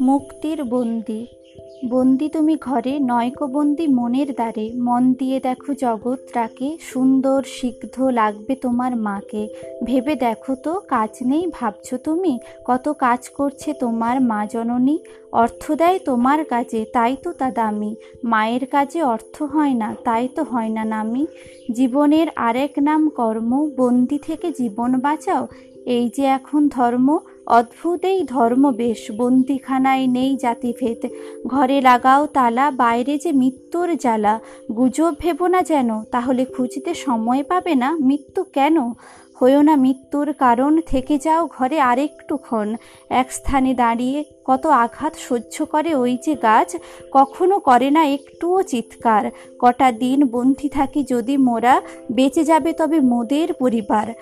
মুক্তির বন্দি। বন্দি তুমি ঘরে, নয়কো বন্দি মনের দ্বারে। মন দিয়ে দেখো জগৎটাকে সুন্দর সিগ্ধ লাগবে তোমার মাকে। ভেবে দেখো তো, কাজ নেই ভাবছ তুমি? কত কাজ করছে তোমার মা জননী? অর্থ দেয় তোমার কাজে, তাই তো তা দামি। মায়ের কাজে অর্থ হয় না, তাই তো হয় না নামি। জীবনের আরেক নাম কর্ম, বন্দি থেকে জীবন বাঁচাও। এই যে এখন ধর্ম অদ্ভুত এই ধর্ম বেশ বন্দিখানায় নেই জাতিভেদ। ঘরে লাগাও তালা, বাইরে যে মৃত্যুর জ্বালা। গুজব ভেবো না যেন, তাহলে খুঁজতে সময় পাবে না মৃত্যু কেন? হয়েও না মৃত্যুর কারণ থেকে যাও ঘরে আরেকটুক্ষণ এক স্থানে দাঁড়িয়ে কত আঘাত সহ্য করে ওই যে গাছ, কখনো করে না একটুও চিৎকার। কটা দিন বন্ধি থাকি যদি মোরা, বেঁচে যাবে তবে মোদের পরিবার।